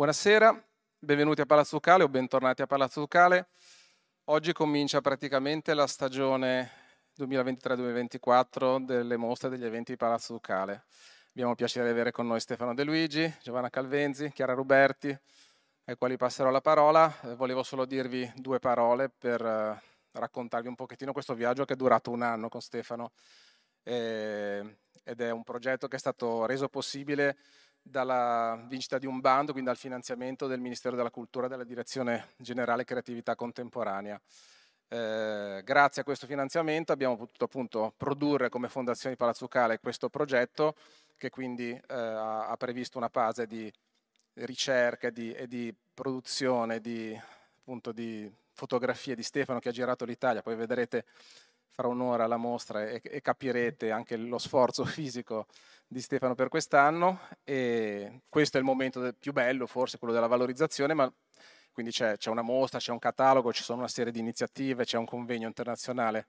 Buonasera, benvenuti a Palazzo Ducale o bentornati a Palazzo Ducale. Oggi comincia praticamente la stagione 2023-2024 delle mostre degli eventi di Palazzo Ducale. Abbiamo il piacere di avere con noi Stefano De Luigi, Giovanna Calvenzi, Chiara Ruberti, ai quali passerò la parola. Eh, volevo solo dirvi due parole per eh, raccontarvi un pochettino questo viaggio che è durato un anno con Stefano eh, ed è un progetto che è stato reso possibile dalla vincita di un bando, quindi dal finanziamento del Ministero della Cultura e della Direzione Generale Creatività Contemporanea. Eh, grazie a questo finanziamento abbiamo potuto appunto produrre come Fondazione Palazzo Ducale questo progetto che quindi eh, ha, previsto una fase di ricerca di, e di produzione di, appunto, di fotografie di Stefano che ha girato l'Italia, poi vedrete fra un'ora la mostra e, e capirete anche lo sforzo fisico di Stefano per quest'anno e questo è il momento più bello, forse quello della valorizzazione, ma quindi c'è, c'è, una mostra, c'è un catalogo, ci sono una serie di iniziative, c'è un convegno internazionale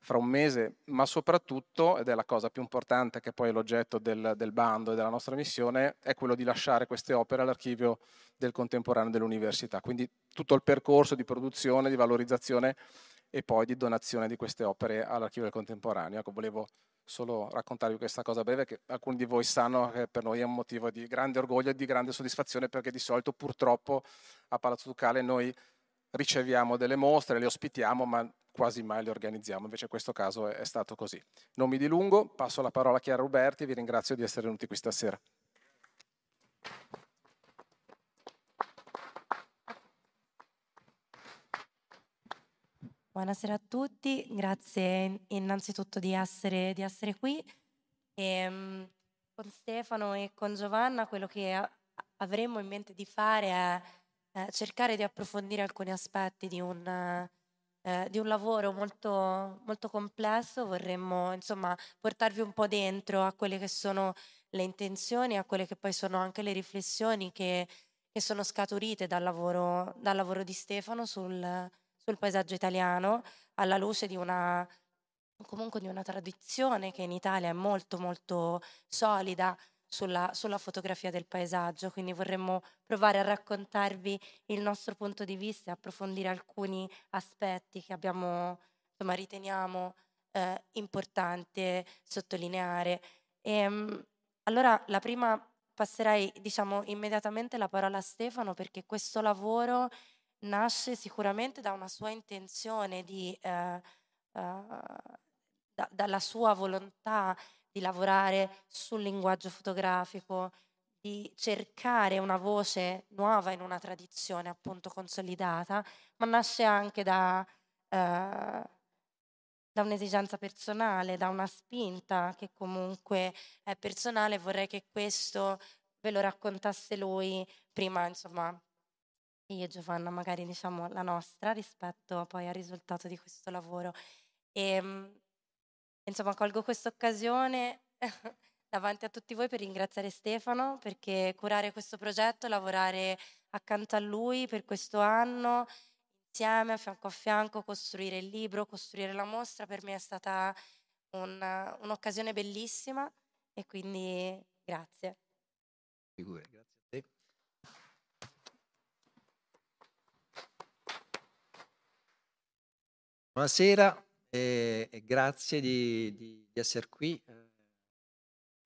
fra un mese, ma soprattutto, ed è la cosa più importante che poi è l'oggetto del, del bando e della nostra missione, è quello di lasciare queste opere all'archivio del contemporaneo dell'università. Quindi tutto il percorso di produzione, di valorizzazione e poi di donazione di queste opere all'archivio del contemporaneo. Ecco, volevo solo raccontarvi questa cosa breve che alcuni di voi sanno che per noi è un motivo di grande orgoglio e di grande soddisfazione perché di solito purtroppo a Palazzo Ducale noi riceviamo delle mostre, le ospitiamo ma quasi mai le organizziamo, invece in questo caso è, stato così. Non mi dilungo, passo la parola a Chiara Ruberti e vi ringrazio di essere venuti qui stasera. Buonasera a tutti, grazie innanzitutto di essere, di essere qui. E, um, con Stefano e con Giovanna quello che avremmo in mente di fare è cercare di approfondire alcuni aspetti di un, eh, di un lavoro molto, molto complesso. Vorremmo insomma portarvi un po' dentro a quelle che sono le intenzioni, a quelle che poi sono anche le riflessioni che, che sono scaturite dal lavoro, dal lavoro di Stefano sul sul paesaggio italiano alla luce di una comunque di una tradizione che in Italia è molto molto solida sulla, sulla, fotografia del paesaggio, quindi vorremmo provare a raccontarvi il nostro punto di vista e approfondire alcuni aspetti che abbiamo, insomma, riteniamo eh, importante sottolineare. E, ehm, allora, la prima passerei, diciamo, immediatamente la parola a Stefano perché questo lavoro nasce sicuramente da una sua intenzione di, eh, eh, da, dalla sua volontà di lavorare sul linguaggio fotografico, di cercare una voce nuova in una tradizione appunto consolidata, ma nasce anche da, eh, da un'esigenza personale, da una spinta che comunque è personale. Vorrei che questo ve lo raccontasse lui prima, insomma, io e Giovanna magari diciamo la nostra rispetto poi al risultato di questo lavoro. E, ehm, insomma, colgo questa occasione davanti a tutti voi per ringraziare Stefano perché curare questo progetto, lavorare accanto a lui per questo anno, insieme, a fianco a fianco, costruire il libro, costruire la mostra, per me è stata un, un'occasione bellissima e quindi grazie. Figure, grazie. Buonasera e, e grazie di, di, di, essere qui. Eh,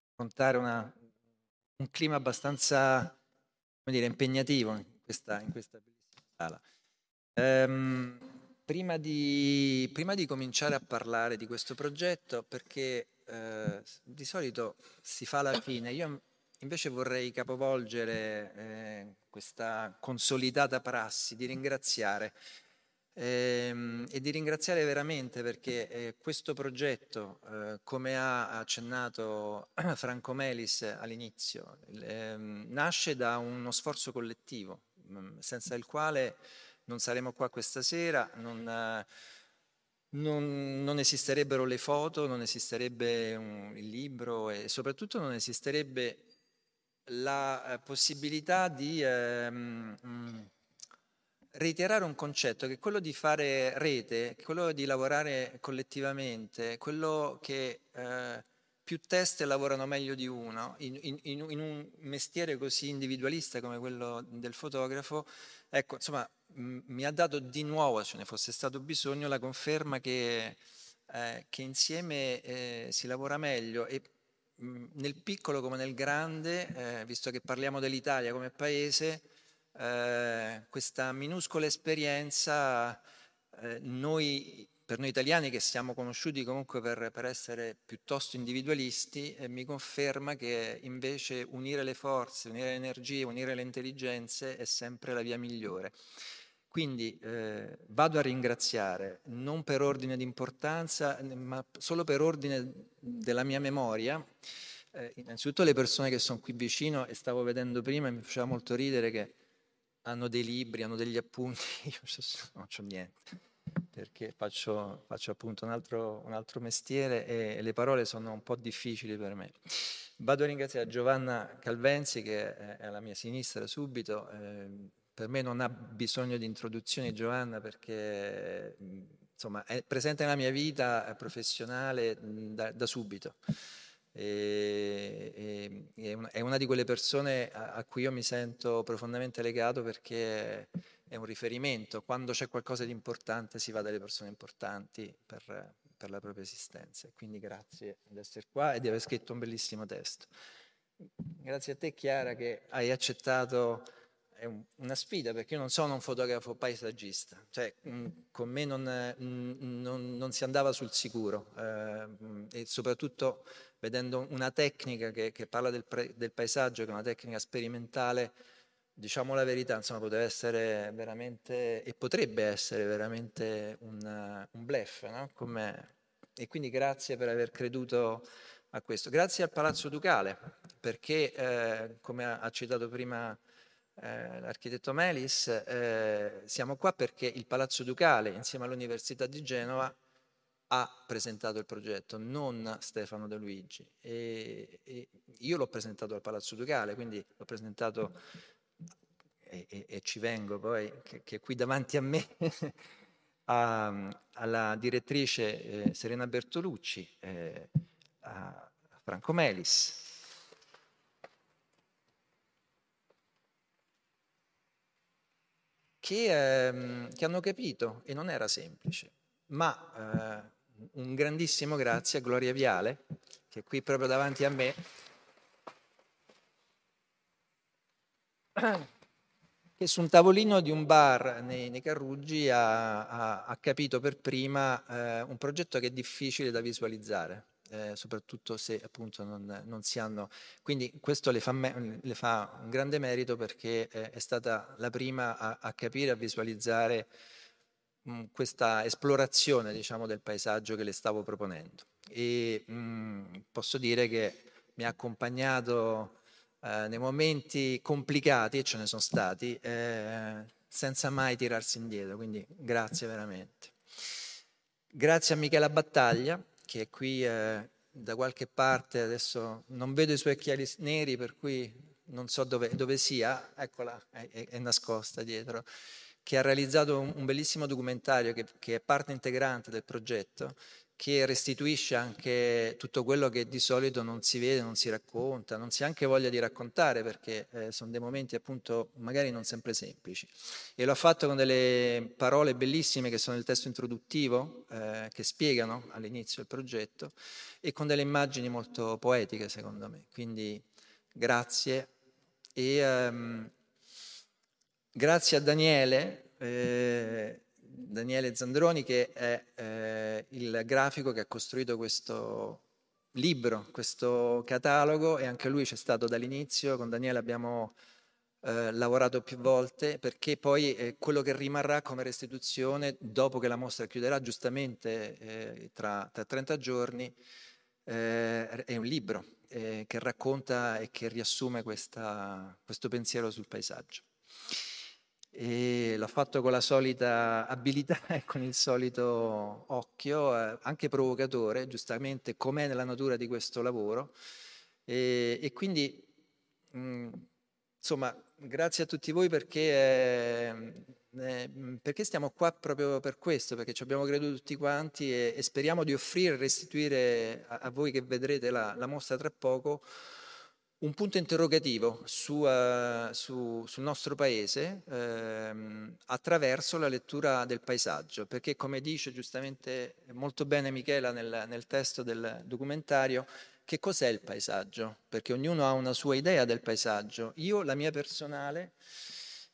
raccontare una, un clima abbastanza dire, impegnativo in questa, bellissima sala. Ehm, prima, di, prima, di, cominciare a parlare di questo progetto, perché eh, di solito si fa alla fine, io invece vorrei capovolgere eh, questa consolidata prassi di ringraziare Ehm, e di ringraziare veramente perché eh, questo progetto, eh, come ha accennato Franco Melis all'inizio, ehm, nasce da uno sforzo collettivo, mh, mm, senza il quale non saremo qua questa sera, non, non, non esisterebbero le foto, non esisterebbe un, il libro e soprattutto non esisterebbe la eh, possibilità di... Ehm, mm, reiterare un concetto che è quello di fare rete, quello di lavorare collettivamente, quello che eh, più teste lavorano meglio di uno, in, in, in, un mestiere così individualista come quello del fotografo, ecco, insomma, m- mi ha dato di nuovo, se ne fosse stato bisogno, la conferma che, eh, che insieme eh, si lavora meglio e mh, nel piccolo come nel grande, eh, visto che parliamo dell'Italia come paese, eh, questa minuscola esperienza eh, noi per noi italiani che siamo conosciuti comunque per, per essere piuttosto individualisti, eh, mi conferma che invece unire le forze, unire le energie, unire le intelligenze è sempre la via migliore. Quindi eh, vado a ringraziare, non per ordine di importanza, ma solo per ordine della mia memoria, eh, innanzitutto le persone che sono qui vicino e stavo vedendo prima e mi faceva molto ridere che hanno dei libri, hanno degli appunti, io non ho niente perché faccio, faccio appunto un altro, un altro, mestiere e le parole sono un po' difficili per me. Vado a ringraziare Giovanna Calvenzi che è alla mia sinistra subito. Eh, per me non ha bisogno di introduzione Giovanna perché insomma, è presente nella mia vita professionale da, da subito. E, e, è una di quelle persone a, a cui io mi sento profondamente legato perché è un riferimento, quando c'è qualcosa di importante si va dalle persone importanti per, per la propria esistenza. Quindi grazie di essere qua e di aver scritto un bellissimo testo. Grazie a te Chiara che hai accettato è una sfida perché io non sono un fotografo paesaggista, cioè mm, con me non, mm, non, non si andava sul sicuro eh, e soprattutto vedendo una tecnica che, che parla del, pre, del, paesaggio, che è una tecnica sperimentale, diciamo la verità, insomma, poteva essere veramente e potrebbe essere veramente un, un bluff, no? Come, e quindi grazie per aver creduto a questo. Grazie al Palazzo Ducale, perché eh, come ha citato prima eh, l'architetto Melis, eh, siamo qua perché il Palazzo Ducale, insieme all'Università di Genova, ha presentato il progetto, non Stefano De Luigi. E, e io l'ho presentato al Palazzo Ducale, quindi l'ho presentato e, e, e ci vengo poi, che, che, è qui davanti a me, a, alla direttrice eh, Serena Bertolucci, eh, a Franco Melis. Che, ehm, che, hanno capito, e non era semplice, ma eh, un grandissimo grazie a Gloria Viale, che è qui proprio davanti a me, che su un tavolino di un bar nei, nei Carruggi ha, ha, ha, capito per prima eh, un progetto che è difficile da visualizzare, eh, soprattutto se appunto non, non, si hanno... Quindi questo le fa, me, le fa un grande merito perché eh, è stata la prima a, a capire, a visualizzare mh, mm, questa esplorazione diciamo, del paesaggio che le stavo proponendo. E mh, mm, posso dire che mi ha accompagnato eh, nei momenti complicati, e ce ne sono stati, eh, senza mai tirarsi indietro, quindi grazie veramente. Grazie a Michela Battaglia, che è qui eh, da qualche parte, adesso non vedo i suoi occhiali neri, per cui non so dove, dove sia, eccola, è, è, nascosta dietro, che ha realizzato un, bellissimo documentario che, che, è parte integrante del progetto che restituisce anche tutto quello che di solito non si vede, non si racconta, non si ha anche voglia di raccontare perché eh, sono dei momenti appunto magari non sempre semplici. E l'ho fatto con delle parole bellissime che sono nel testo introduttivo, eh, che spiegano all'inizio il progetto, e con delle immagini molto poetiche secondo me. Quindi grazie. E um, grazie a Daniele. Eh, Daniele Zandroni che è eh, il grafico che ha costruito questo libro, questo catalogo e anche lui c'è stato dall'inizio, con Daniele abbiamo eh, lavorato più volte perché poi eh, quello che rimarrà come restituzione dopo che la mostra chiuderà giustamente eh, tra, tra, 30 giorni eh, è un libro eh, che racconta e che riassume questa, questo pensiero sul paesaggio e l'ho fatto con la solita abilità e con il solito occhio, eh, anche provocatore, giustamente, com'è nella natura di questo lavoro. E, e quindi, mh, insomma, grazie a tutti voi perché eh, eh, perché stiamo qua proprio per questo, perché ci abbiamo creduto tutti quanti e, e speriamo di offrire e restituire a, a, voi che vedrete la, la, mostra tra poco un punto interrogativo su, uh, su, sul nostro paese ehm, attraverso la lettura del paesaggio, perché come dice giustamente molto bene Michela nel, nel testo del documentario, che cos'è il paesaggio? Perché ognuno ha una sua idea del paesaggio. Io, la mia personale,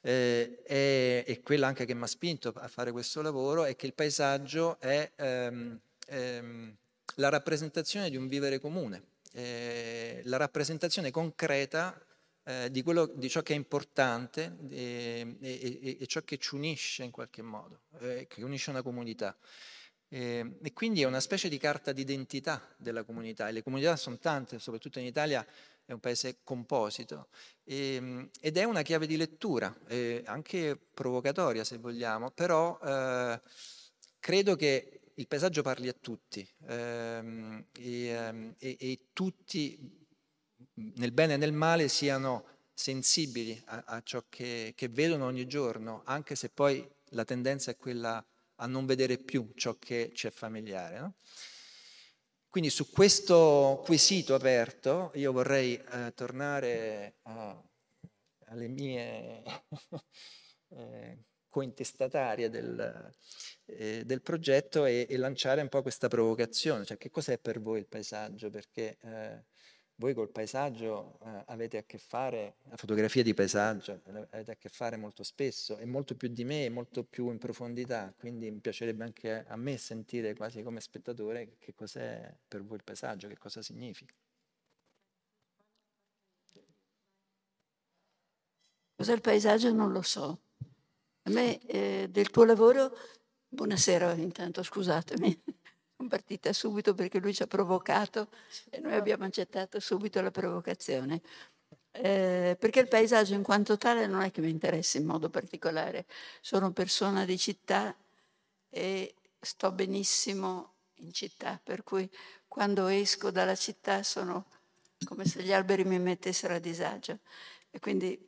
eh, è, è, quella anche che mi ha spinto a fare questo lavoro, è che il paesaggio è ehm, ehm, la rappresentazione di un vivere comune, eh, la rappresentazione concreta eh, di, quello, di, ciò che è importante e, e, e, ciò che ci unisce in qualche modo, eh, che unisce una comunità. E, e, quindi è una specie di carta d'identità della comunità e le comunità sono tante, soprattutto in Italia è un paese composito e, ehm, ed è una chiave di lettura, eh, anche provocatoria se vogliamo, però eh, credo che il paesaggio parli a tutti ehm, e, ehm, e, e, tutti nel bene e nel male siano sensibili a, a ciò che, che, vedono ogni giorno, anche se poi la tendenza è quella a non vedere più ciò che ci è familiare. No? Quindi su questo quesito aperto io vorrei eh, tornare a, alle mie eh, cointestatarie del, eh, del progetto e, e, lanciare un po' questa provocazione, cioè che cos'è per voi il paesaggio? Perché eh, voi col paesaggio eh, avete a che fare, la fotografia di paesaggio, avete a che fare molto spesso e molto più di me, molto più in profondità, quindi mi piacerebbe anche a me sentire quasi come spettatore che cos'è per voi il paesaggio, che cosa significa. Cos'è il paesaggio non lo so. A me eh, del tuo lavoro, buonasera intanto, scusatemi sono partita subito perché lui ci ha provocato e noi abbiamo accettato subito la provocazione. Eh, perché il paesaggio in quanto tale non è che mi interessi in modo particolare. Sono persona di città e sto benissimo in città, per cui quando esco dalla città sono come se gli alberi mi mettessero a disagio e quindi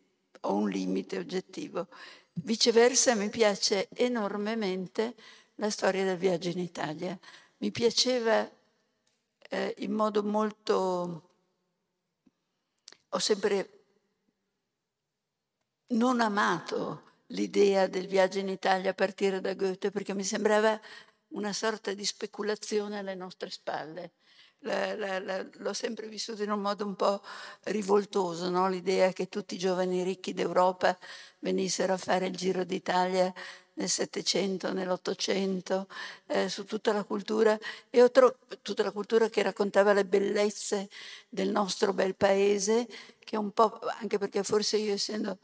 ho un limite oggettivo. Viceversa mi piace enormemente la storia del viaggio in Italia mi piaceva eh, in modo molto... Ho sempre non amato l'idea del viaggio in Italia a partire da Goethe perché mi sembrava una sorta di speculazione alle nostre spalle. L'ho sempre vissuto in un modo un po' rivoltoso, no? l'idea che tutti i giovani ricchi d'Europa venissero a fare il Giro d'Italia nel Settecento, nell'Ottocento, eh, su tutta la cultura, e tro- tutta la cultura che raccontava le bellezze del nostro bel paese, che un po', anche perché forse io essendo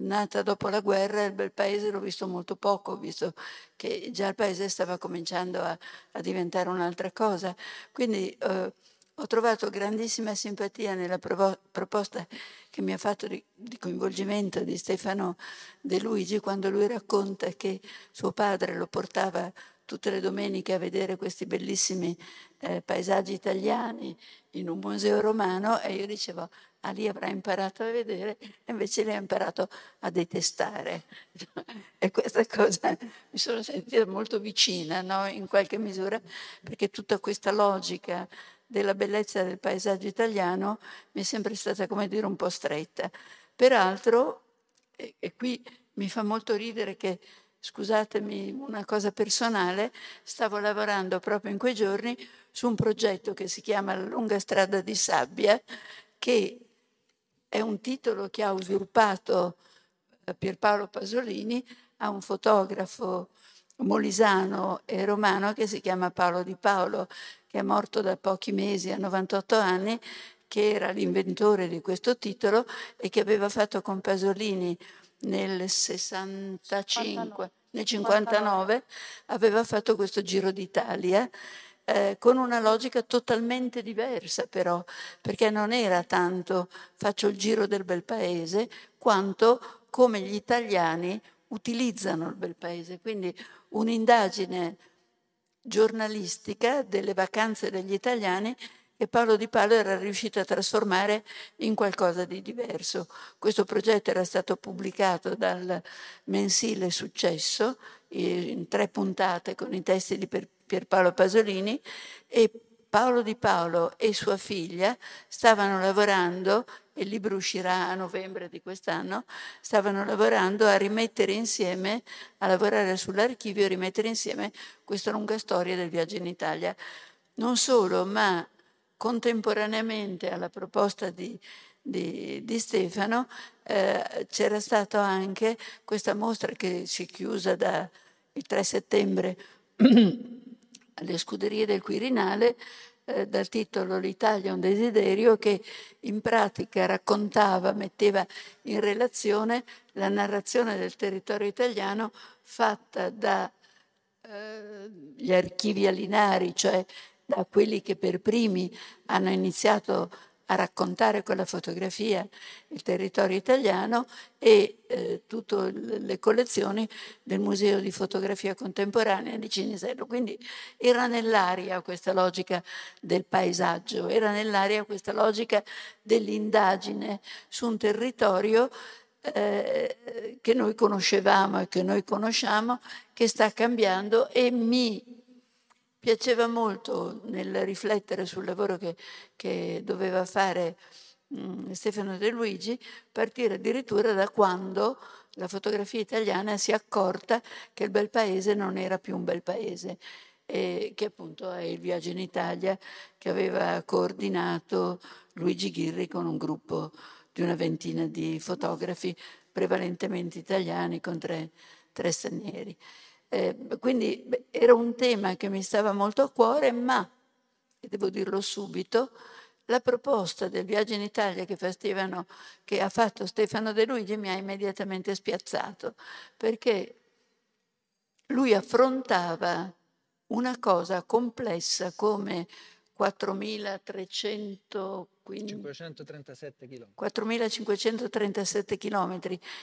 nata dopo la guerra, il bel paese l'ho visto molto poco, visto che già il paese stava cominciando a, a diventare un'altra cosa. Quindi eh, ho trovato grandissima simpatia nella provo- proposta che mi ha fatto di, di, coinvolgimento di Stefano De Luigi quando lui racconta che suo padre lo portava tutte le domeniche a vedere questi bellissimi eh, paesaggi italiani in un museo romano e io dicevo, ah lì avrà imparato a vedere e invece lei ha imparato a detestare. e questa cosa mi sono sentita molto vicina no? in qualche misura perché tutta questa logica della bellezza del paesaggio italiano mi è sempre stata, come dire, un po' stretta. Peraltro, e, e qui mi fa molto ridere che, scusatemi, una cosa personale, stavo lavorando proprio in quei giorni su un progetto che si chiama La lunga strada di sabbia, che è un titolo che ha usurpato eh, Pierpaolo Pasolini a un fotografo molisano e romano che si chiama Paolo Di Paolo, che è morto da pochi mesi, a 98 anni, che era l'inventore di questo titolo e che aveva fatto con Pasolini nel 65, nel 59, aveva fatto questo Giro d'Italia. Eh, con una logica totalmente diversa però, perché non era tanto faccio il giro del bel paese, quanto come gli italiani utilizzano il bel paese. Quindi un'indagine giornalistica delle vacanze degli italiani che Paolo Di Palo era riuscito a trasformare in qualcosa di diverso. Questo progetto era stato pubblicato dal mensile Successo in tre puntate con i testi di Pierpaolo Pasolini e Paolo Di Paolo e sua figlia stavano lavorando, il libro uscirà a novembre di quest'anno, stavano lavorando a rimettere insieme, a lavorare sull'archivio e rimettere insieme questa lunga storia del viaggio in Italia. Non solo, ma contemporaneamente alla proposta di, di, di Stefano eh, c'era stata anche questa mostra che si è chiusa da, il 3 settembre alle scuderie del Quirinale eh, dal titolo L'Italia è un desiderio che in pratica raccontava, metteva in relazione la narrazione del territorio italiano fatta dagli eh, archivi alinari, cioè da quelli che per primi hanno iniziato a raccontare con la fotografia il territorio italiano e eh, tutte le collezioni del Museo di Fotografia Contemporanea di Cinisello. Quindi era nell'aria questa logica del paesaggio, era nell'aria questa logica dell'indagine su un territorio eh, che noi conoscevamo e che noi conosciamo, che sta cambiando e mi piaceva molto nel riflettere sul lavoro che, che doveva fare mh, mm, Stefano De Luigi, partire addirittura da quando la fotografia italiana si è accorta che il bel paese non era più un bel paese, e che appunto è il viaggio in Italia che aveva coordinato Luigi Ghirri con un gruppo di una ventina di fotografi, prevalentemente italiani, con tre, tre stranieri. Eh, quindi era un tema che mi stava molto a cuore, ma, e devo dirlo subito, la proposta del viaggio in Italia che, Stefano, che ha fatto Stefano De Luigi mi ha immediatamente spiazzato, perché lui affrontava una cosa complessa come 4.537 km. 4.537 km,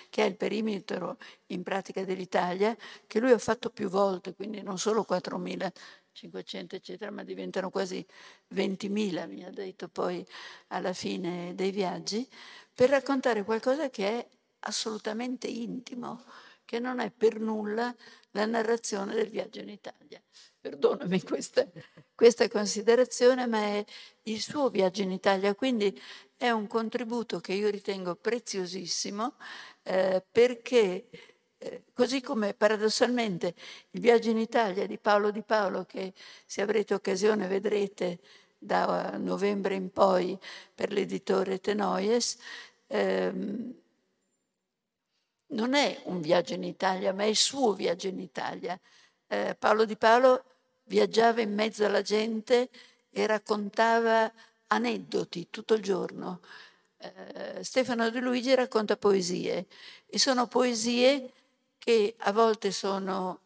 che è il perimetro in pratica dell'Italia, che lui ha fatto più volte, quindi non solo 4.500 eccetera, ma diventano quasi 20.000, mi ha detto poi alla fine dei viaggi, per raccontare qualcosa che è assolutamente intimo, che non è per nulla la narrazione del viaggio in Italia perdonami questa, questa considerazione, ma è il suo viaggio in Italia, quindi è un contributo che io ritengo preziosissimo eh, perché eh, così come paradossalmente il viaggio in Italia di Paolo Di Paolo, che se avrete occasione vedrete da novembre in poi per l'editore Tenoies, ehm, non è un viaggio in Italia, ma è il suo viaggio in Italia. Eh, Paolo Di Paolo viaggiava in mezzo alla gente e raccontava aneddoti tutto il giorno. Eh, Stefano De Luigi racconta poesie e sono poesie che a volte sono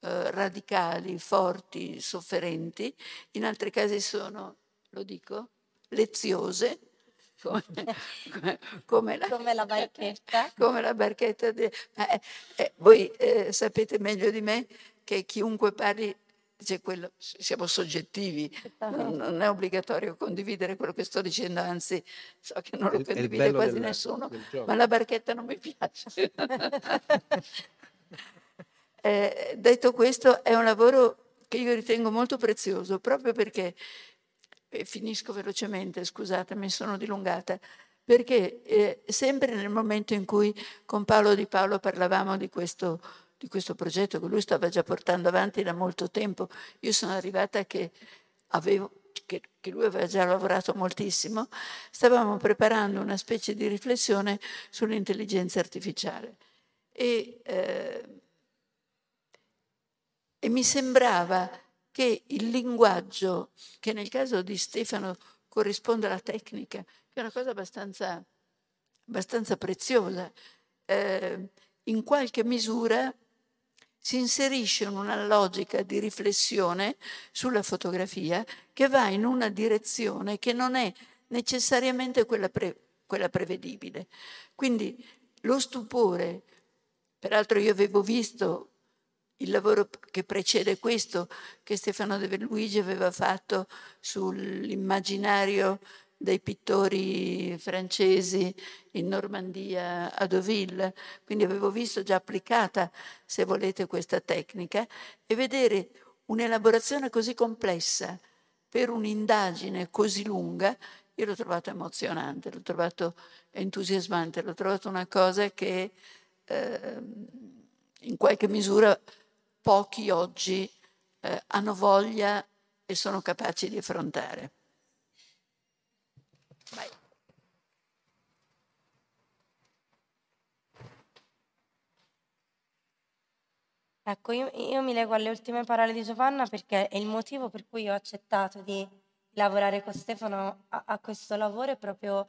eh, radicali, forti, sofferenti, in altri casi sono, lo dico, leziose. Come, come, la, come la, barchetta. Come la barchetta. Di, eh, eh, voi eh, sapete meglio di me che chiunque parli dice quello, siamo soggettivi, non, non, è obbligatorio condividere quello che sto dicendo, anzi so che non lo condivide quasi del, nessuno, del ma la barchetta non mi piace. eh, detto questo, è un lavoro che io ritengo molto prezioso, proprio perché, e finisco velocemente, scusate, mi sono dilungata, perché eh, sempre nel momento in cui con Paolo Di Paolo parlavamo di questo di questo progetto che lui stava già portando avanti da molto tempo. Io sono arrivata che, avevo, che, che lui aveva già lavorato moltissimo, stavamo preparando una specie di riflessione sull'intelligenza artificiale. E, eh, e mi sembrava che il linguaggio, che nel caso di Stefano corrisponde alla tecnica, che è una cosa abbastanza, abbastanza preziosa, eh, in qualche misura si inserisce in una logica di riflessione sulla fotografia che va in una direzione che non è necessariamente quella, pre- quella prevedibile. Quindi lo stupore, peraltro io avevo visto il lavoro che precede questo che Stefano De Luigi aveva fatto sull'immaginario dei pittori francesi in Normandia a Deauville, quindi avevo visto già applicata, se volete, questa tecnica e vedere un'elaborazione così complessa per un'indagine così lunga, io l'ho trovato emozionante, l'ho trovato entusiasmante, l'ho trovato una cosa che eh, in qualche misura pochi oggi eh, hanno voglia e sono capaci di affrontare. Vai. Ecco, io, io, mi leggo alle ultime parole di Giovanna perché è il motivo per cui ho accettato di lavorare con Stefano a, a questo lavoro è proprio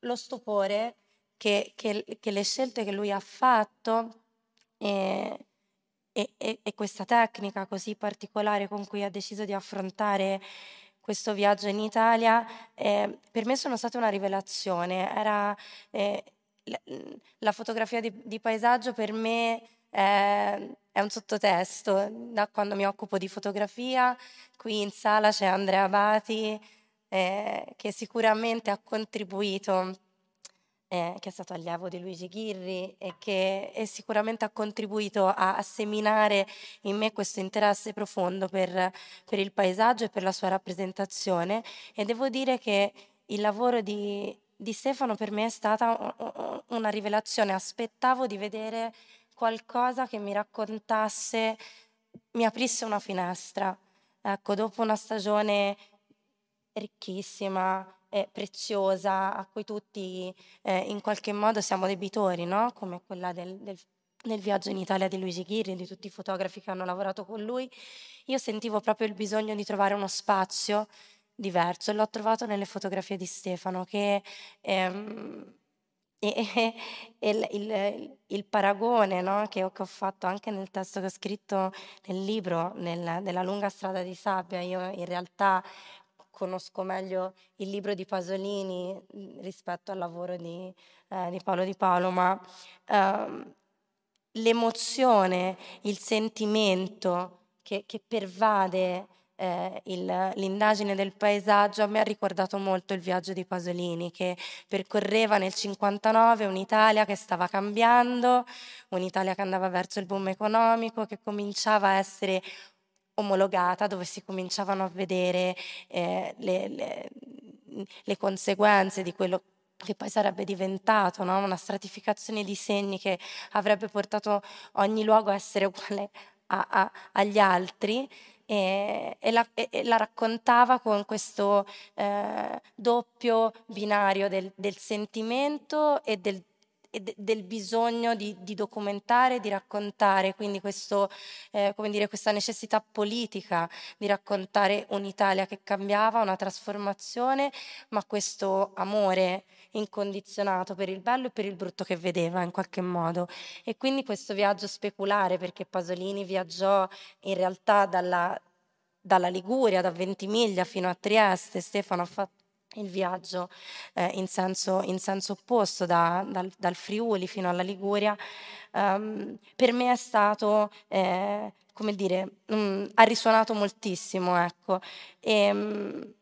lo stupore che, che, che, le scelte che lui ha fatto e, e, e, questa tecnica così particolare con cui ha deciso di affrontare questo viaggio in Italia, eh, per me sono state una rivelazione. Era, eh, la, fotografia di, di, paesaggio per me è, è un sottotesto. Da quando mi occupo di fotografia, qui in sala c'è Andrea Abati, eh, che sicuramente ha contribuito eh, che è stato allievo di Luigi Ghirri e che e sicuramente ha contribuito a, a, seminare in me questo interesse profondo per, per, il paesaggio e per la sua rappresentazione e devo dire che il lavoro di, di Stefano per me è stata una rivelazione, aspettavo di vedere qualcosa che mi raccontasse, mi aprisse una finestra. Ecco, dopo una stagione ricchissima, eh, preziosa, a cui tutti eh, in qualche modo siamo debitori, no? come quella del, del, del, viaggio in Italia di Luigi Ghirri, di tutti i fotografi che hanno lavorato con lui, io sentivo proprio il bisogno di trovare uno spazio diverso e l'ho trovato nelle fotografie di Stefano che... Ehm, e, e, e il, il, il, paragone no? che, ho, che, ho, fatto anche nel testo che ho scritto nel libro, nel, nella lunga strada di sabbia, io in realtà conosco meglio il libro di Pasolini mm, rispetto al lavoro di, eh, di Paolo Di Paolo, ma eh, l'emozione, il sentimento che, che pervade eh, il, l'indagine del paesaggio a me ha ricordato molto il viaggio di Pasolini che percorreva nel 59 un'Italia che stava cambiando, un'Italia che andava verso il boom economico, che cominciava a essere omologata dove si cominciavano a vedere eh, le, le, le, conseguenze di quello che poi sarebbe diventato no? una stratificazione di segni che avrebbe portato ogni luogo a essere uguale a, a, agli altri e, e, la, e, la, raccontava con questo eh, doppio binario del, del sentimento e del e del bisogno di, di, documentare, di raccontare, quindi questo, eh, dire, questa necessità politica di raccontare un'Italia che cambiava, una trasformazione, ma questo amore incondizionato per il bello e per il brutto che vedeva in qualche modo. E quindi questo viaggio speculare, perché Pasolini viaggiò in realtà dalla, dalla Liguria, da Ventimiglia fino a Trieste, Stefano ha fatto il viaggio eh, in, senso, in, senso, opposto da, dal, dal, Friuli fino alla Liguria, um, per me è stato, eh, come dire, um, ha risuonato moltissimo, ecco. E, um,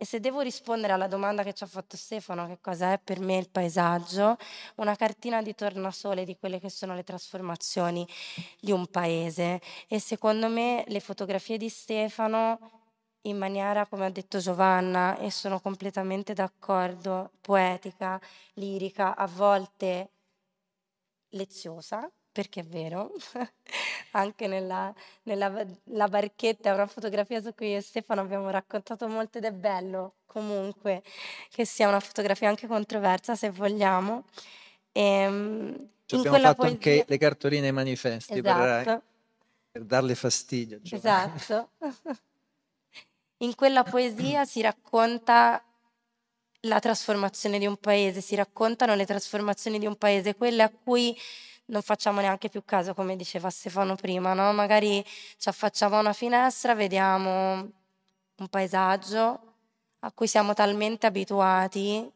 e, se devo rispondere alla domanda che ci ha fatto Stefano, che cosa è per me il paesaggio, una cartina di tornasole di quelle che sono le trasformazioni di un paese. E secondo me le fotografie di Stefano in maniera, come ha detto Giovanna, e sono completamente d'accordo, poetica, lirica, a volte leziosa, perché è vero, anche nella, nella la barchetta è una fotografia su cui io e Stefano abbiamo raccontato molto ed è bello comunque che sia una fotografia anche controversa se vogliamo. E, ehm, Ci abbiamo fatto poesia... anche le cartoline manifesti esatto. per, per darle fastidio. Giovanna. Esatto. In quella poesia si racconta la trasformazione di un paese, si raccontano le trasformazioni di un paese, quelle a cui non facciamo neanche più caso, come diceva Stefano prima, no? Magari ci affacciamo a una finestra, vediamo un paesaggio a cui siamo talmente abituati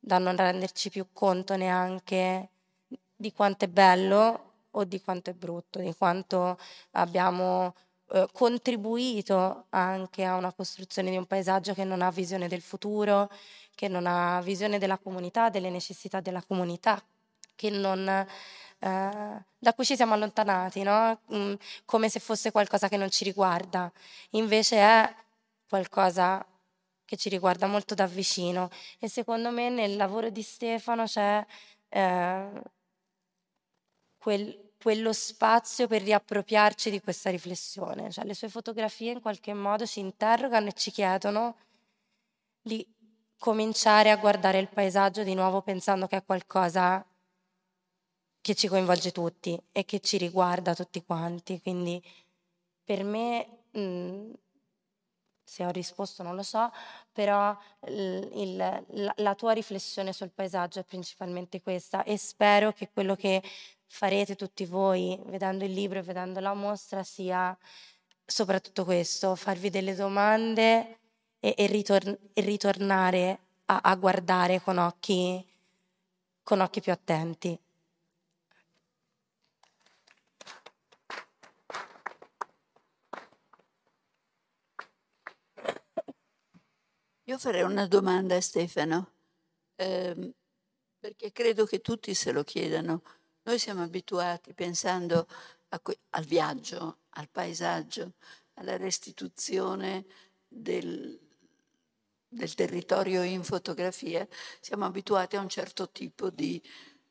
da non renderci più conto neanche di quanto è bello o di quanto è brutto, di quanto abbiamo eh, contribuito anche a una costruzione di un paesaggio che non ha visione del futuro, che non ha visione della comunità, delle necessità della comunità, non, eh, da cui ci siamo allontanati, no? mm, come se fosse qualcosa che non ci riguarda. Invece è qualcosa che ci riguarda molto da vicino e secondo me nel lavoro di Stefano c'è eh, quel, quello spazio per riappropriarci di questa riflessione. Cioè, le sue fotografie in qualche modo ci interrogano e ci chiedono di cominciare a guardare il paesaggio di nuovo pensando che è qualcosa che ci coinvolge tutti e che ci riguarda tutti quanti. Quindi per me mh, se ho risposto non lo so, però il, il, la, la tua riflessione sul paesaggio è principalmente questa e spero che quello che farete tutti voi vedendo il libro e vedendo la mostra sia soprattutto questo, farvi delle domande e, e, ritor- e ritornare a, a guardare con occhi, con occhi più attenti. Io farei una domanda a Stefano, ehm, perché credo che tutti se lo chiedano. Noi siamo abituati, pensando que- al viaggio, al paesaggio, alla restituzione del, del territorio in fotografia, siamo abituati a un certo tipo di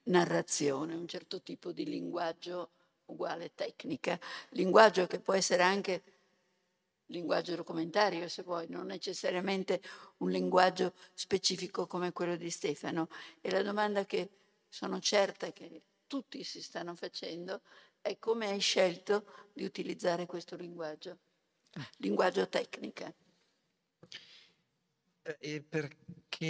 narrazione, un certo tipo di linguaggio uguale tecnica, linguaggio che può essere anche linguaggio documentario, se vuoi, non necessariamente un linguaggio specifico come quello di Stefano. E la domanda che sono certa che tutti si stanno facendo è come hai scelto di utilizzare questo linguaggio, linguaggio tecnica. Eh, perché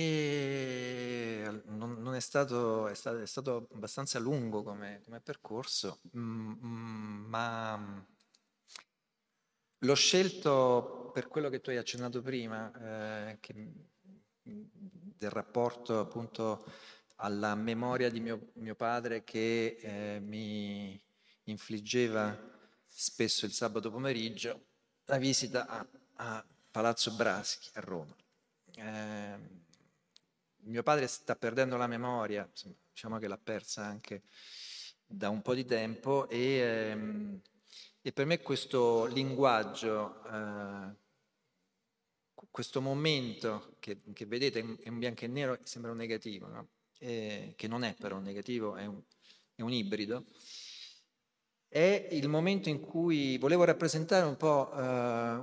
non, non è, stato, è, stato, è, stato, abbastanza lungo come, come percorso, mm, mm ma L'ho scelto per quello che tu hai accennato prima, eh, che, del rapporto appunto alla memoria di mio, mio padre che eh, mi infliggeva spesso il sabato pomeriggio la visita a, a Palazzo Braschi a Roma. Eh, mio padre sta perdendo la memoria, diciamo che l'ha persa anche da un po' di tempo e ehm, e per me questo linguaggio, eh, questo momento che, che, vedete in bianco e nero sembra un negativo, no? Eh, che non è però un negativo, è un, è un, ibrido, è il momento in cui volevo rappresentare un po' eh,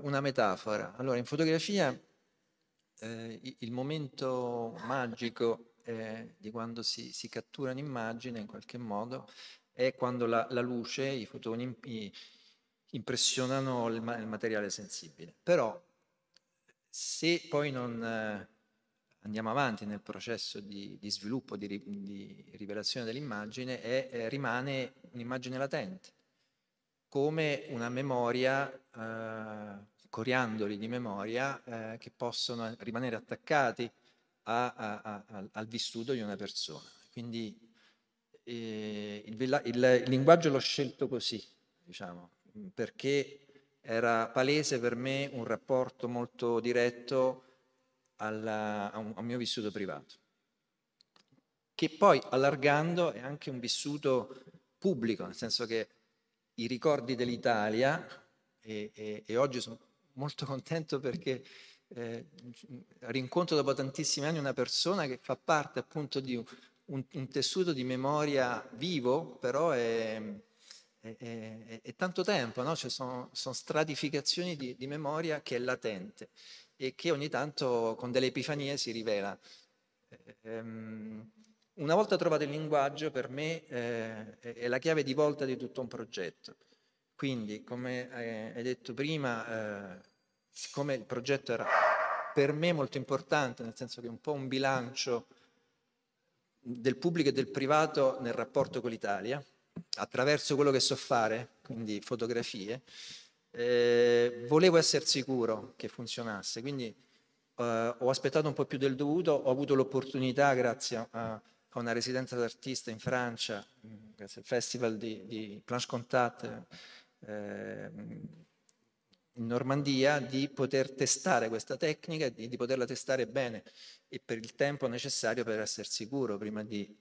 una metafora. Allora, in fotografia eh, il momento magico di quando si, si, cattura un'immagine in qualche modo è quando la, la luce, i fotoni, i, impressionano il, il materiale sensibile. Però se poi non eh, andiamo avanti nel processo di, di sviluppo, di, di, rivelazione dell'immagine, è, eh, rimane un'immagine latente, come una memoria, eh, coriandoli di memoria che possono rimanere attaccati a, a, a, al vissuto di una persona. Quindi eh, il, il, il linguaggio l'ho scelto così, diciamo, perché era palese per me un rapporto molto diretto alla, a, un, a mio vissuto privato, che poi allargando è anche un vissuto pubblico, nel senso che i ricordi dell'Italia, e, e, e oggi sono molto contento perché eh, rincontro dopo tantissimi anni una persona che fa parte appunto di un, un, un tessuto di memoria vivo, però è, è, è, è tanto tempo, no? cioè sono, sono, stratificazioni di, di, memoria che è latente e che ogni tanto con delle epifanie si rivela. Ehm, una volta trovato il linguaggio, per me eh, è la chiave di volta di tutto un progetto. Quindi, come hai detto prima, eh, siccome il progetto era per me molto importante, nel senso che è un po' un bilancio del pubblico e del privato nel rapporto con l'Italia, attraverso quello che so fare, quindi fotografie, eh, volevo essere sicuro che funzionasse, quindi eh, ho aspettato un po' più del dovuto, ho avuto l'opportunità, grazie a, a una residenza d'artista in Francia, grazie al festival di, di Planche Contact eh, in Normandia, di poter testare questa tecnica e di, di poterla testare bene e per il tempo necessario per essere sicuro prima di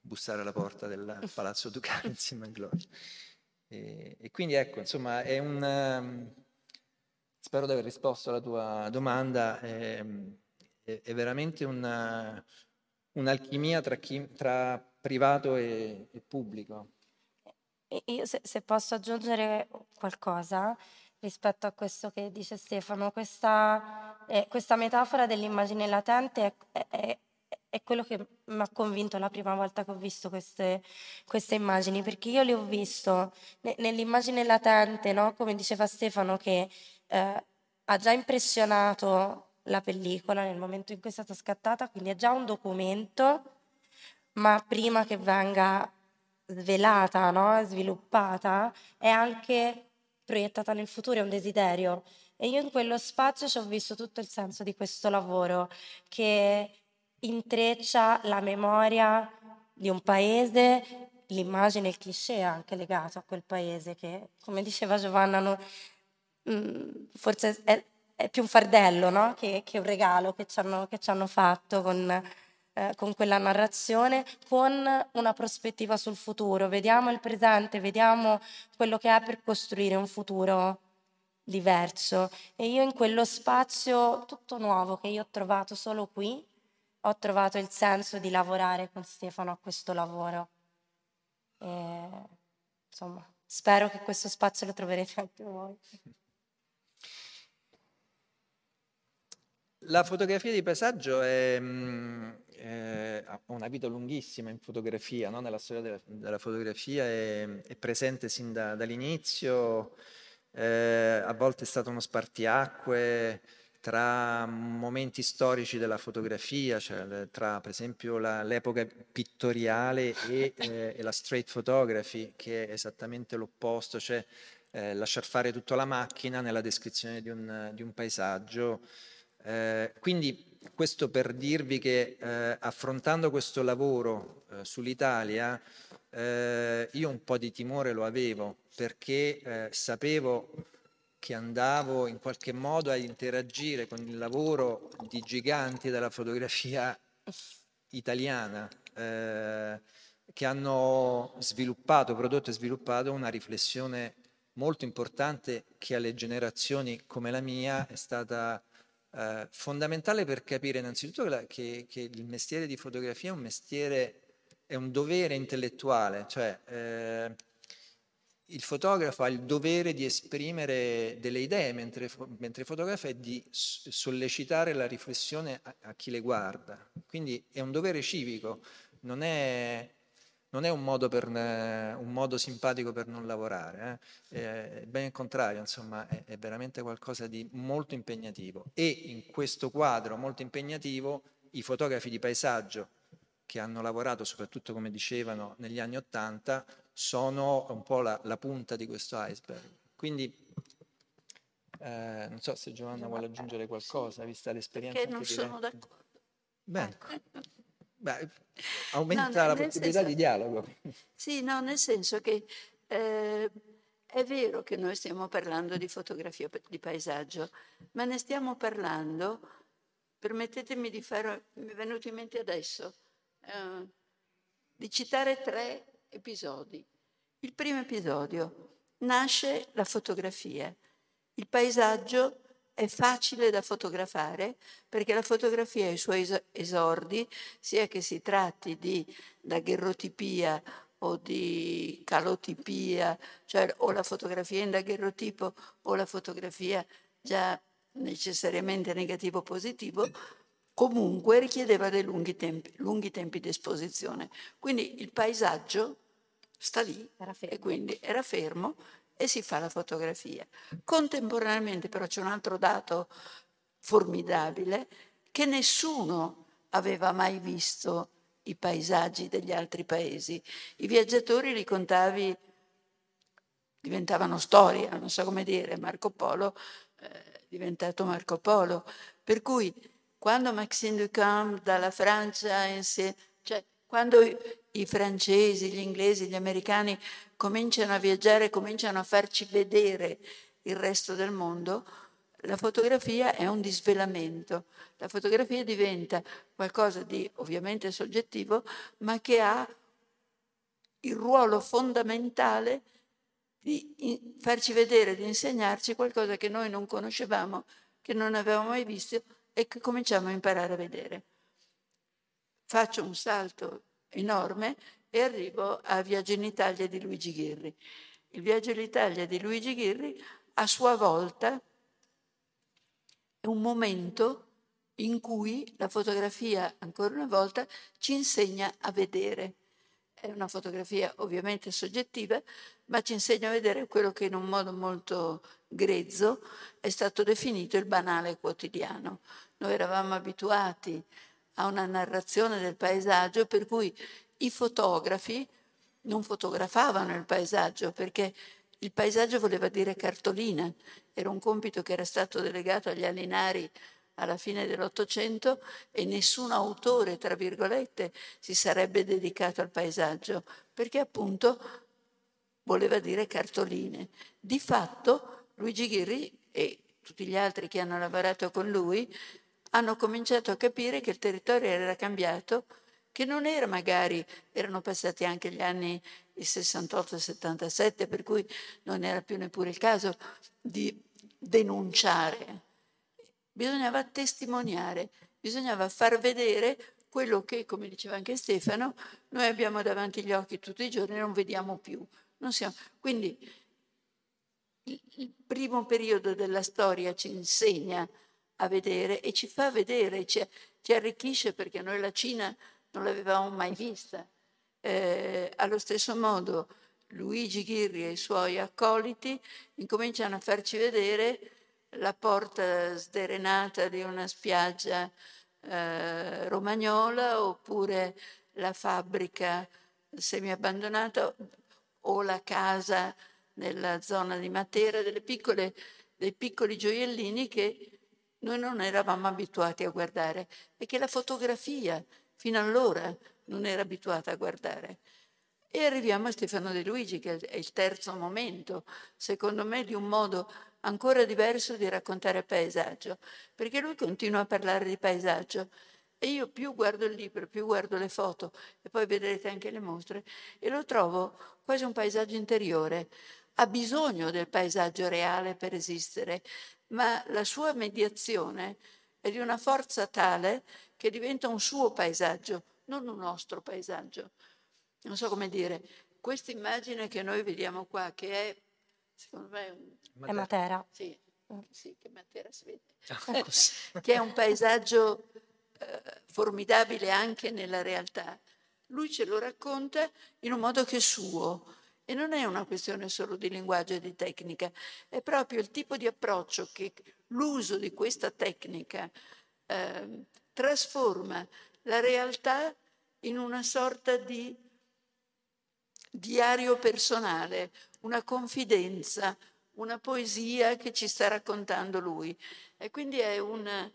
bussare alla porta del Palazzo Ducale insieme a Gloria. E, e, quindi ecco, insomma, è un... Um, spero di aver risposto alla tua domanda. È, è, è veramente una, un'alchimia tra, chi, tra privato e, e pubblico. Io se, se, posso aggiungere qualcosa rispetto a questo che dice Stefano, questa, eh, questa metafora dell'immagine latente è, è, è quello che mi ha convinto la prima volta che ho visto queste, queste immagini, perché io le ho visto nell'immagine latente, no? come diceva Stefano, che eh, ha già impressionato la pellicola nel momento in cui è stata scattata, quindi è già un documento, ma prima che venga svelata, no? sviluppata, è anche proiettata nel futuro, è un desiderio. E io in quello spazio ci ho visto tutto il senso di questo lavoro che intreccia la memoria di un paese, l'immagine, il cliché anche legato a quel paese che, come diceva Giovanna, no, mh, mm, forse è, è, più un fardello no? che, che, un regalo che ci hanno, che ci hanno fatto con, eh, con quella narrazione, con una prospettiva sul futuro. Vediamo il presente, vediamo quello che è per costruire un futuro diverso. E io in quello spazio tutto nuovo che io ho trovato solo qui, ho trovato il senso di lavorare con Stefano a questo lavoro. E, insomma, spero che questo spazio lo troverete anche voi. La fotografia di paesaggio è, mm, è, una vita lunghissima in fotografia, no? nella storia della, della fotografia, è, è, presente sin da, dall'inizio, eh, a volte è stato uno spartiacque, tra momenti storici della fotografia, cioè tra per esempio la, l'epoca pittoriale e, eh, e, la straight photography, che è esattamente l'opposto, cioè eh, lasciar fare tutta la macchina nella descrizione di un, di un paesaggio. Eh, quindi questo per dirvi che eh, affrontando questo lavoro eh, sull'Italia, eh, io un po' di timore lo avevo perché sapevo che andavo in qualche modo a interagire con il lavoro di giganti della fotografia italiana eh, che hanno sviluppato, prodotto e sviluppato una riflessione molto importante che alle generazioni come la mia è stata eh, fondamentale per capire innanzitutto che, che, il mestiere di fotografia è un mestiere, è un dovere intellettuale, cioè eh, il fotografo ha il dovere di esprimere delle idee mentre, mentre fotografa e di sollecitare la riflessione a, a, chi le guarda. Quindi è un dovere civico, non è, non è un, modo per, un, modo simpatico per non lavorare, eh? è ben il contrario, insomma è, è veramente qualcosa di molto impegnativo. E in questo quadro molto impegnativo i fotografi di paesaggio che hanno lavorato soprattutto, come dicevano, negli anni Ottanta, sono un po' la, la punta di questo iceberg. Quindi eh, non so se Giovanna vuole aggiungere qualcosa, vista l'esperienza. Perché non sono d'accordo. Bene. Ecco. Beh, aumenta no, la possibilità senso, di dialogo. Sì, no, nel senso che eh, è vero che noi stiamo parlando di fotografia di paesaggio, ma ne stiamo parlando, permettetemi di fare, mi è venuto in mente adesso, eh, di citare tre episodi. Il primo episodio nasce la fotografia. Il paesaggio è facile da fotografare perché la fotografia ha i suoi esordi, sia che si tratti di daguerrotipia o di calotipia, cioè o la fotografia in daguerrotipo o la fotografia già necessariamente negativo-positivo, comunque richiedeva dei lunghi tempi, lunghi tempi di esposizione. Quindi il paesaggio sta lì e quindi era fermo e si fa la fotografia. Contemporaneamente però c'è un altro dato formidabile che nessuno aveva mai visto i paesaggi degli altri paesi. I viaggiatori li contavi, diventavano storia, non so come dire, Marco Polo eh, è diventato Marco Polo. Per cui quando Maxime Duchamp dalla Francia Cioè, quando i francesi, gli inglesi, gli americani cominciano a viaggiare, cominciano a farci vedere il resto del mondo, la fotografia è un disvelamento. La fotografia diventa qualcosa di ovviamente soggettivo, ma che ha il ruolo fondamentale di farci vedere, di insegnarci qualcosa che noi non conoscevamo, che non avevamo mai visto e che cominciamo a imparare a vedere. Faccio un salto enorme e arrivo a Viaggio in Italia di Luigi Ghirri. Il Viaggio in Italia di Luigi Ghirri a sua volta è un momento in cui la fotografia, ancora una volta, ci insegna a vedere. È una fotografia ovviamente soggettiva, ma ci insegna a vedere quello che in un modo molto grezzo è stato definito il banale quotidiano. Noi eravamo abituati a una narrazione del paesaggio per cui i fotografi non fotografavano il paesaggio perché il paesaggio voleva dire cartolina, era un compito che era stato delegato agli alinari alla fine dell'Ottocento e nessun autore, tra virgolette, si sarebbe dedicato al paesaggio, perché appunto voleva dire cartoline. Di fatto Luigi Ghirri e tutti gli altri che hanno lavorato con lui hanno cominciato a capire che il territorio era cambiato, che non era magari, erano passati anche gli anni il 68 77, per cui non era più neppure il caso di denunciare. Bisognava testimoniare, bisognava far vedere quello che, come diceva anche Stefano, noi abbiamo davanti agli occhi tutti i giorni e non vediamo più. Non siamo... Quindi il primo periodo della storia ci insegna a vedere e ci fa vedere, ci, ci arricchisce perché noi la Cina non l'avevamo mai vista. Eh, allo stesso modo Luigi Ghirri e i suoi accoliti incominciano a farci vedere la porta sderenata di una spiaggia eh, romagnola oppure la fabbrica semi-abbandonata o la casa nella zona di Matera, piccole, dei piccoli gioiellini che noi non eravamo abituati a guardare e che la fotografia fino allora non era abituata a guardare. E arriviamo a Stefano De Luigi, che è il terzo momento, secondo me, di un modo ancora diverso di raccontare paesaggio, perché lui continua a parlare di paesaggio e io più guardo il libro, più guardo le foto e poi vedrete anche le mostre e lo trovo quasi un paesaggio interiore. Ha bisogno del paesaggio reale per esistere, ma la sua mediazione è di una forza tale che diventa un suo paesaggio, non un nostro paesaggio. Non so come dire, questa immagine che noi vediamo qua, che è, secondo me... Un... È Matera. Sì, sì, che Matera si vede. Che è un paesaggio eh, formidabile anche nella realtà. Lui ce lo racconta in un modo che è suo. E non è una questione solo di linguaggio e di tecnica, è proprio il tipo di approccio che l'uso di questa tecnica eh, trasforma la realtà in una sorta di diario personale, una confidenza, una poesia che ci sta raccontando lui. E quindi è un,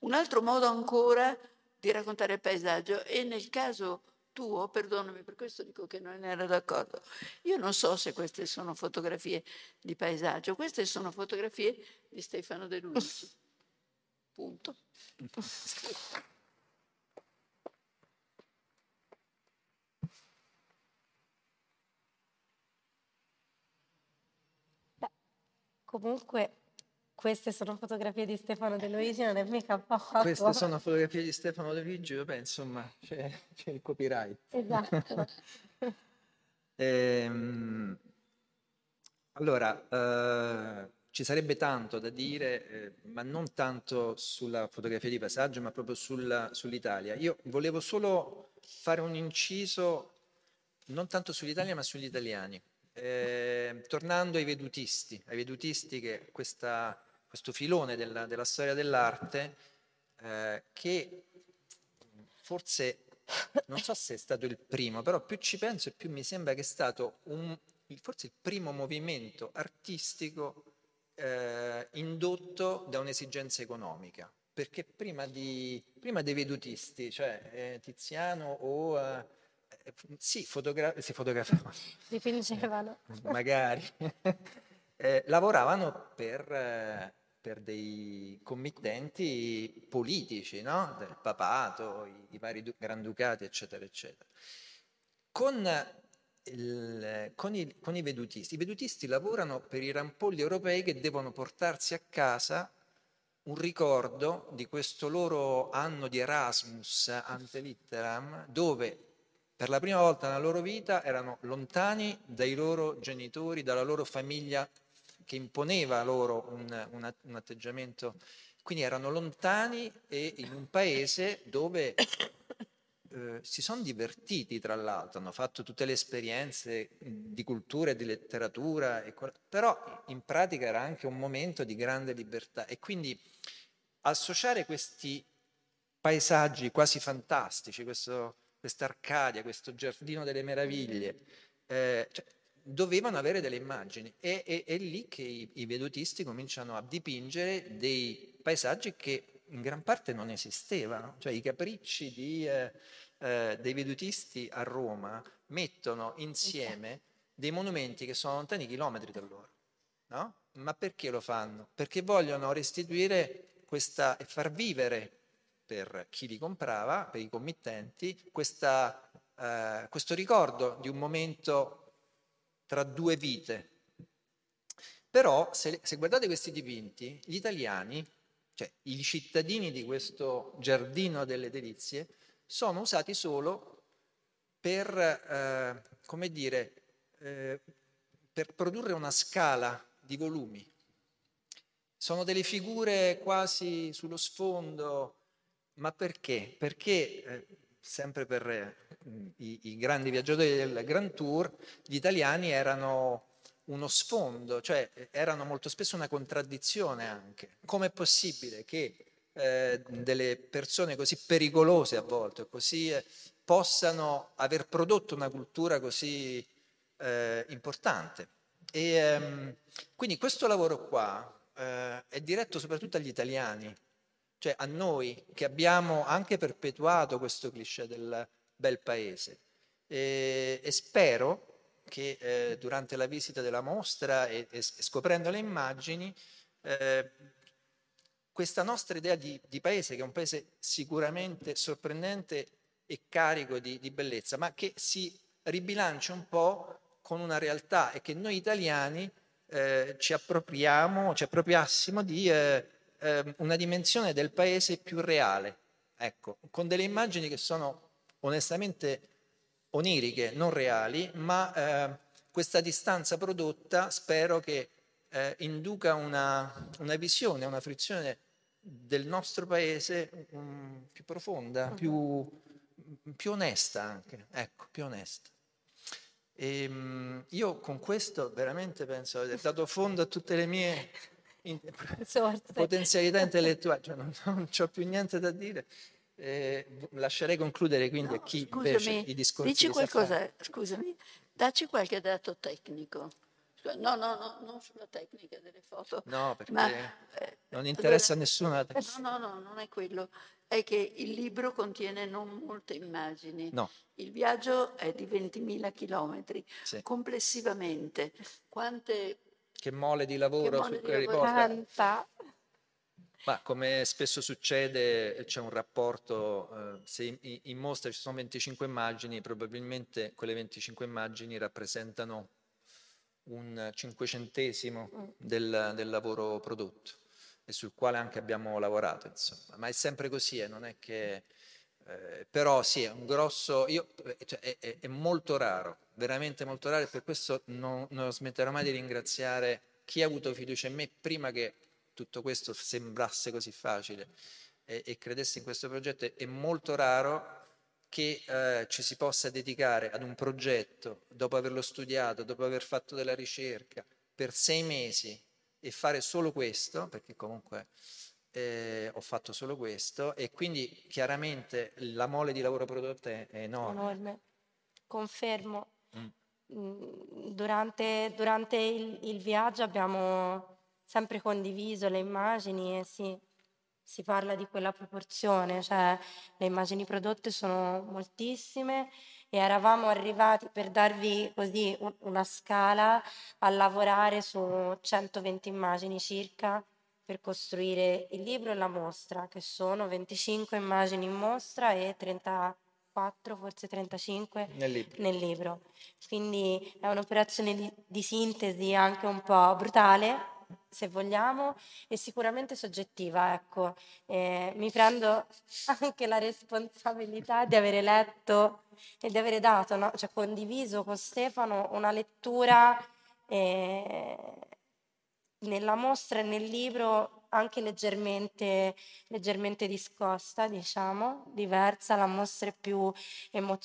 un altro modo ancora di raccontare il paesaggio. E nel caso tuo, perdonami, per questo dico che non ero d'accordo. Io non so se queste sono fotografie di paesaggio, queste sono fotografie di Stefano De Luigi. Punto. comunque queste sono fotografie di Stefano De Luigi, non è mica poco. Queste sono fotografie di Stefano De Luigi, vabbè, insomma, c'è, c'è il copyright. Esatto. ehm, allora, eh, ci sarebbe tanto da dire, eh, ma non tanto sulla fotografia di passaggio, ma proprio sulla, sull'Italia. Io volevo solo fare un inciso, non tanto sull'Italia, ma sugli italiani. Eh, tornando ai vedutisti, ai vedutisti che questa questo filone della, della storia dell'arte eh, che forse non so se è stato il primo, però più ci penso e più mi sembra che è stato un, forse il primo movimento artistico eh, indotto da un'esigenza economica. perché prima, di, prima dei vedutisti, cioè eh, Tiziano o... Eh, sì, fotogra- si fotografavano. Dipingevano. magari. Eh, lavoravano per, eh, per, dei committenti politici, no? Del papato, i, i vari du- granducati, eccetera, eccetera. Con, il, con, i, con i vedutisti, i vedutisti lavorano per i rampolli europei che devono portarsi a casa un ricordo di questo loro anno di Erasmus ante litteram, dove per la prima volta nella loro vita erano lontani dai loro genitori, dalla loro famiglia che imponeva loro un, un, un atteggiamento. Quindi erano lontani e in un paese dove eh, si sono divertiti, tra l'altro, hanno fatto tutte le esperienze di cultura e di letteratura, e, però in pratica era anche un momento di grande libertà e quindi associare questi paesaggi quasi fantastici, questa Arcadia, questo giardino delle meraviglie, eh, cioè, dovevano avere delle immagini e è lì che i, i vedutisti cominciano a dipingere dei paesaggi che in gran parte non esistevano, cioè i capricci di, eh, eh, dei vedutisti a Roma mettono insieme dei monumenti che sono lontani chilometri da loro, no? Ma perché lo fanno? Perché vogliono restituire questa, e far vivere per chi li comprava, per i committenti, questa, eh, questo ricordo di un momento tra due vite. Però se, se guardate questi dipinti, gli italiani, cioè i cittadini di questo giardino delle delizie, sono usati solo per, eh, come dire, eh, per produrre una scala di volumi. Sono delle figure quasi sullo sfondo, ma perché? Perché, eh, sempre per eh, i, i, grandi viaggiatori del Grand Tour, gli italiani erano uno sfondo, cioè erano molto spesso una contraddizione anche. Com'è possibile che eh, delle persone così pericolose a volte, così eh, possano aver prodotto una cultura così eh, importante. E, ehm, quindi questo lavoro qua eh, è diretto soprattutto agli italiani, cioè a noi che abbiamo anche perpetuato questo cliché del bel paese. E, e spero che eh, durante la visita della mostra e, e scoprendo le immagini eh, questa nostra idea di, di, paese, che è un paese sicuramente sorprendente e carico di, di bellezza, ma che si ribilancia un po' con una realtà e che noi italiani eh, ci appropriamo, ci appropriassimo di eh, eh, una dimensione del paese più reale, ecco, con delle immagini che sono onestamente oniriche, non reali, ma eh, questa distanza prodotta spero che eh, induca una, una visione, una frizione del nostro paese um, più profonda, più, più, onesta anche, ecco, più onesta. E, um, io con questo veramente penso di aver dato fondo a tutte le mie in, potenzialità intellettuali, cioè non, non ho più niente da dire. Eh, lascerei concludere quindi no, a chi scusami, invece i discorsi dici qualcosa, scusami, dacci qualche dato tecnico. No, no, no, non sulla tecnica delle foto. No, perché ma, eh, non interessa a nessuno. No, no, no, non è quello. È che il libro contiene non molte immagini. No. Il viaggio è di 20.000 chilometri. Sì. Complessivamente, quante... Che mole di lavoro su quei ricordi. Ma come spesso succede, c'è un rapporto, eh, se in, in mostra ci sono 25 immagini, probabilmente quelle 25 immagini rappresentano un cinquecentesimo mm. del, del, lavoro prodotto e sul quale anche abbiamo lavorato, insomma. Ma è sempre così, eh, non è che... Eh, però sì, è un grosso... Io, cioè, è, è, è, molto raro, veramente molto raro e per questo non, non smetterò mai di ringraziare chi ha avuto fiducia in me prima che tutto questo sembrasse così facile e, e credesse in questo progetto. È molto raro che eh, ci si possa dedicare ad un progetto dopo averlo studiato, dopo aver fatto della ricerca per sei mesi e fare solo questo, perché comunque eh, ho fatto solo questo e quindi chiaramente la mole di lavoro prodotto è enorme. enorme. Confermo. Mm. mm. Durante, durante il, il, viaggio abbiamo sempre condiviso le immagini e sì, si parla di quella proporzione, cioè le immagini prodotte sono moltissime e eravamo arrivati per darvi così una scala a lavorare su 120 immagini circa per costruire il libro e la mostra, che sono 25 immagini in mostra e 34, forse 35 nel libro. Nel libro. Quindi è un'operazione di, di sintesi anche un po' brutale, se vogliamo, e sicuramente soggettiva. Ecco. Eh, mi prendo anche la responsabilità di avere letto e di avere dato, no? cioè condiviso con Stefano una lettura eh, nella mostra e nel libro anche leggermente, leggermente discosta, diciamo, diversa, la mostra è più emo-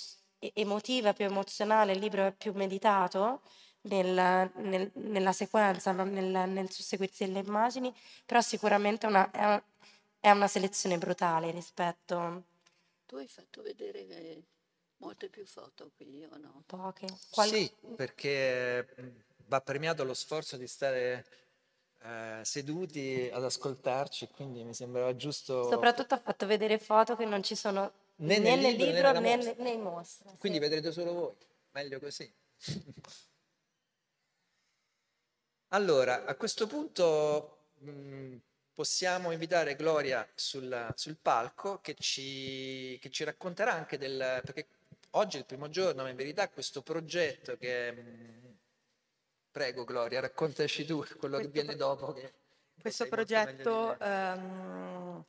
emotiva, più emozionale, il libro è più meditato nel, nel, nella sequenza, nel, nel, susseguirsi delle immagini, però sicuramente una, è, una, è, una, selezione brutale rispetto... Tu hai fatto vedere molte più foto qui o no? Poche. Qual... Sì, perché va premiato lo sforzo di stare eh, seduti ad ascoltarci, quindi mi sembrava giusto... Soprattutto ha fatto vedere foto che non ci sono né, né nel libro, né, né, né in mostra. Quindi sì. vedrete solo voi, meglio così. Allora, a questo punto mh, mm, possiamo invitare Gloria sul, sul palco che ci, che ci, racconterà anche del... perché oggi è il primo giorno, ma in verità questo progetto che... Mh, mm, prego Gloria, raccontaci tu quello questo, che viene dopo. Che questo progetto um,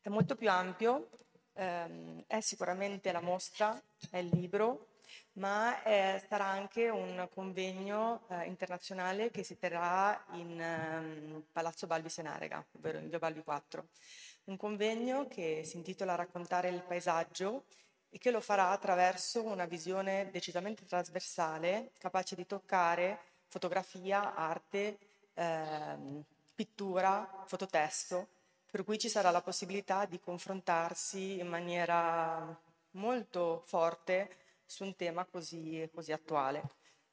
è molto più ampio, um, è sicuramente la mostra, è il libro, ma eh, sarà anche un convegno eh, internazionale che si terrà in um, Palazzo Balbi Senarega, ovvero in Via Balbi 4. Un convegno che si intitola Raccontare il paesaggio e che lo farà attraverso una visione decisamente trasversale, capace di toccare fotografia, arte, ehm, pittura, fototesto, per cui ci sarà la possibilità di confrontarsi in maniera molto forte su un tema così, così attuale.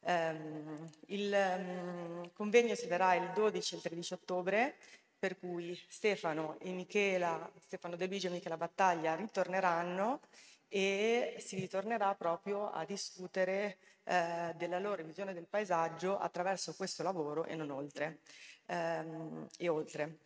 Um, il um, convegno si terrà il 12 e il 13 ottobre, per cui Stefano e Michela, Stefano De Luigi e Michela Battaglia ritorneranno e si ritornerà proprio a discutere eh, della loro visione del paesaggio attraverso questo lavoro e non oltre. Ehm, e oltre.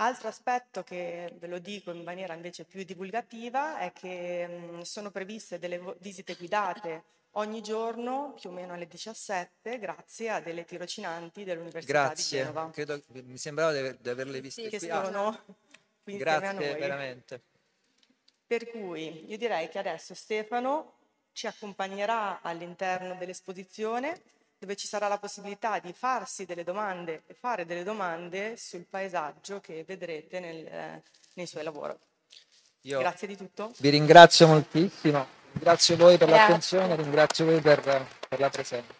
Altro aspetto che ve lo dico in maniera invece più divulgativa è che mh, sono previste delle visite guidate ogni giorno più o meno alle 17 grazie a delle tirocinanti dell'Università grazie. di Genova. Credo, mi sembrava di, aver, di averle viste sì, qui. Che sono qui grazie veramente. Per cui io direi che adesso Stefano ci accompagnerà all'interno dell'esposizione dove ci sarà la possibilità di farsi delle domande e fare delle domande sul paesaggio che vedrete nel, eh, nei suoi lavori. Io Grazie di tutto. Vi ringrazio moltissimo, ringrazio voi per l'attenzione, ringrazio voi per, per la presenza.